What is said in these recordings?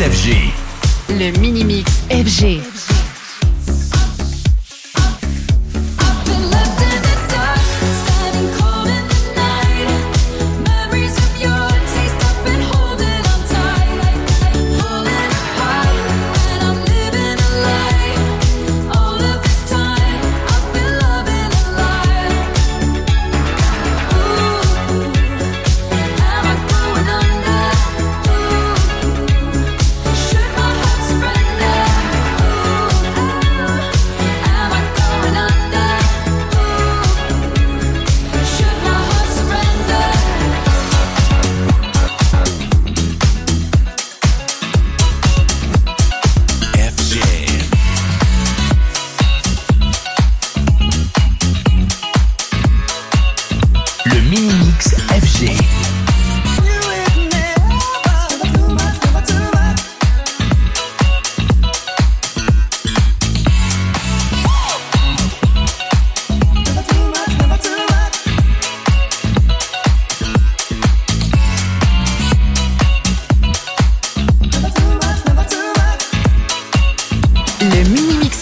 FG. Le mini-mix FG.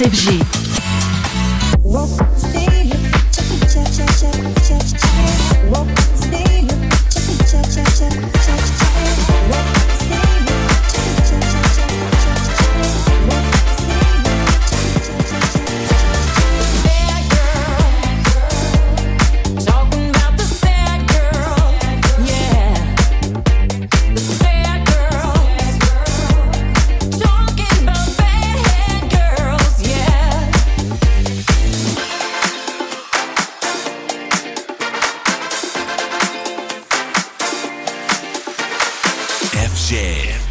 FG. Jam.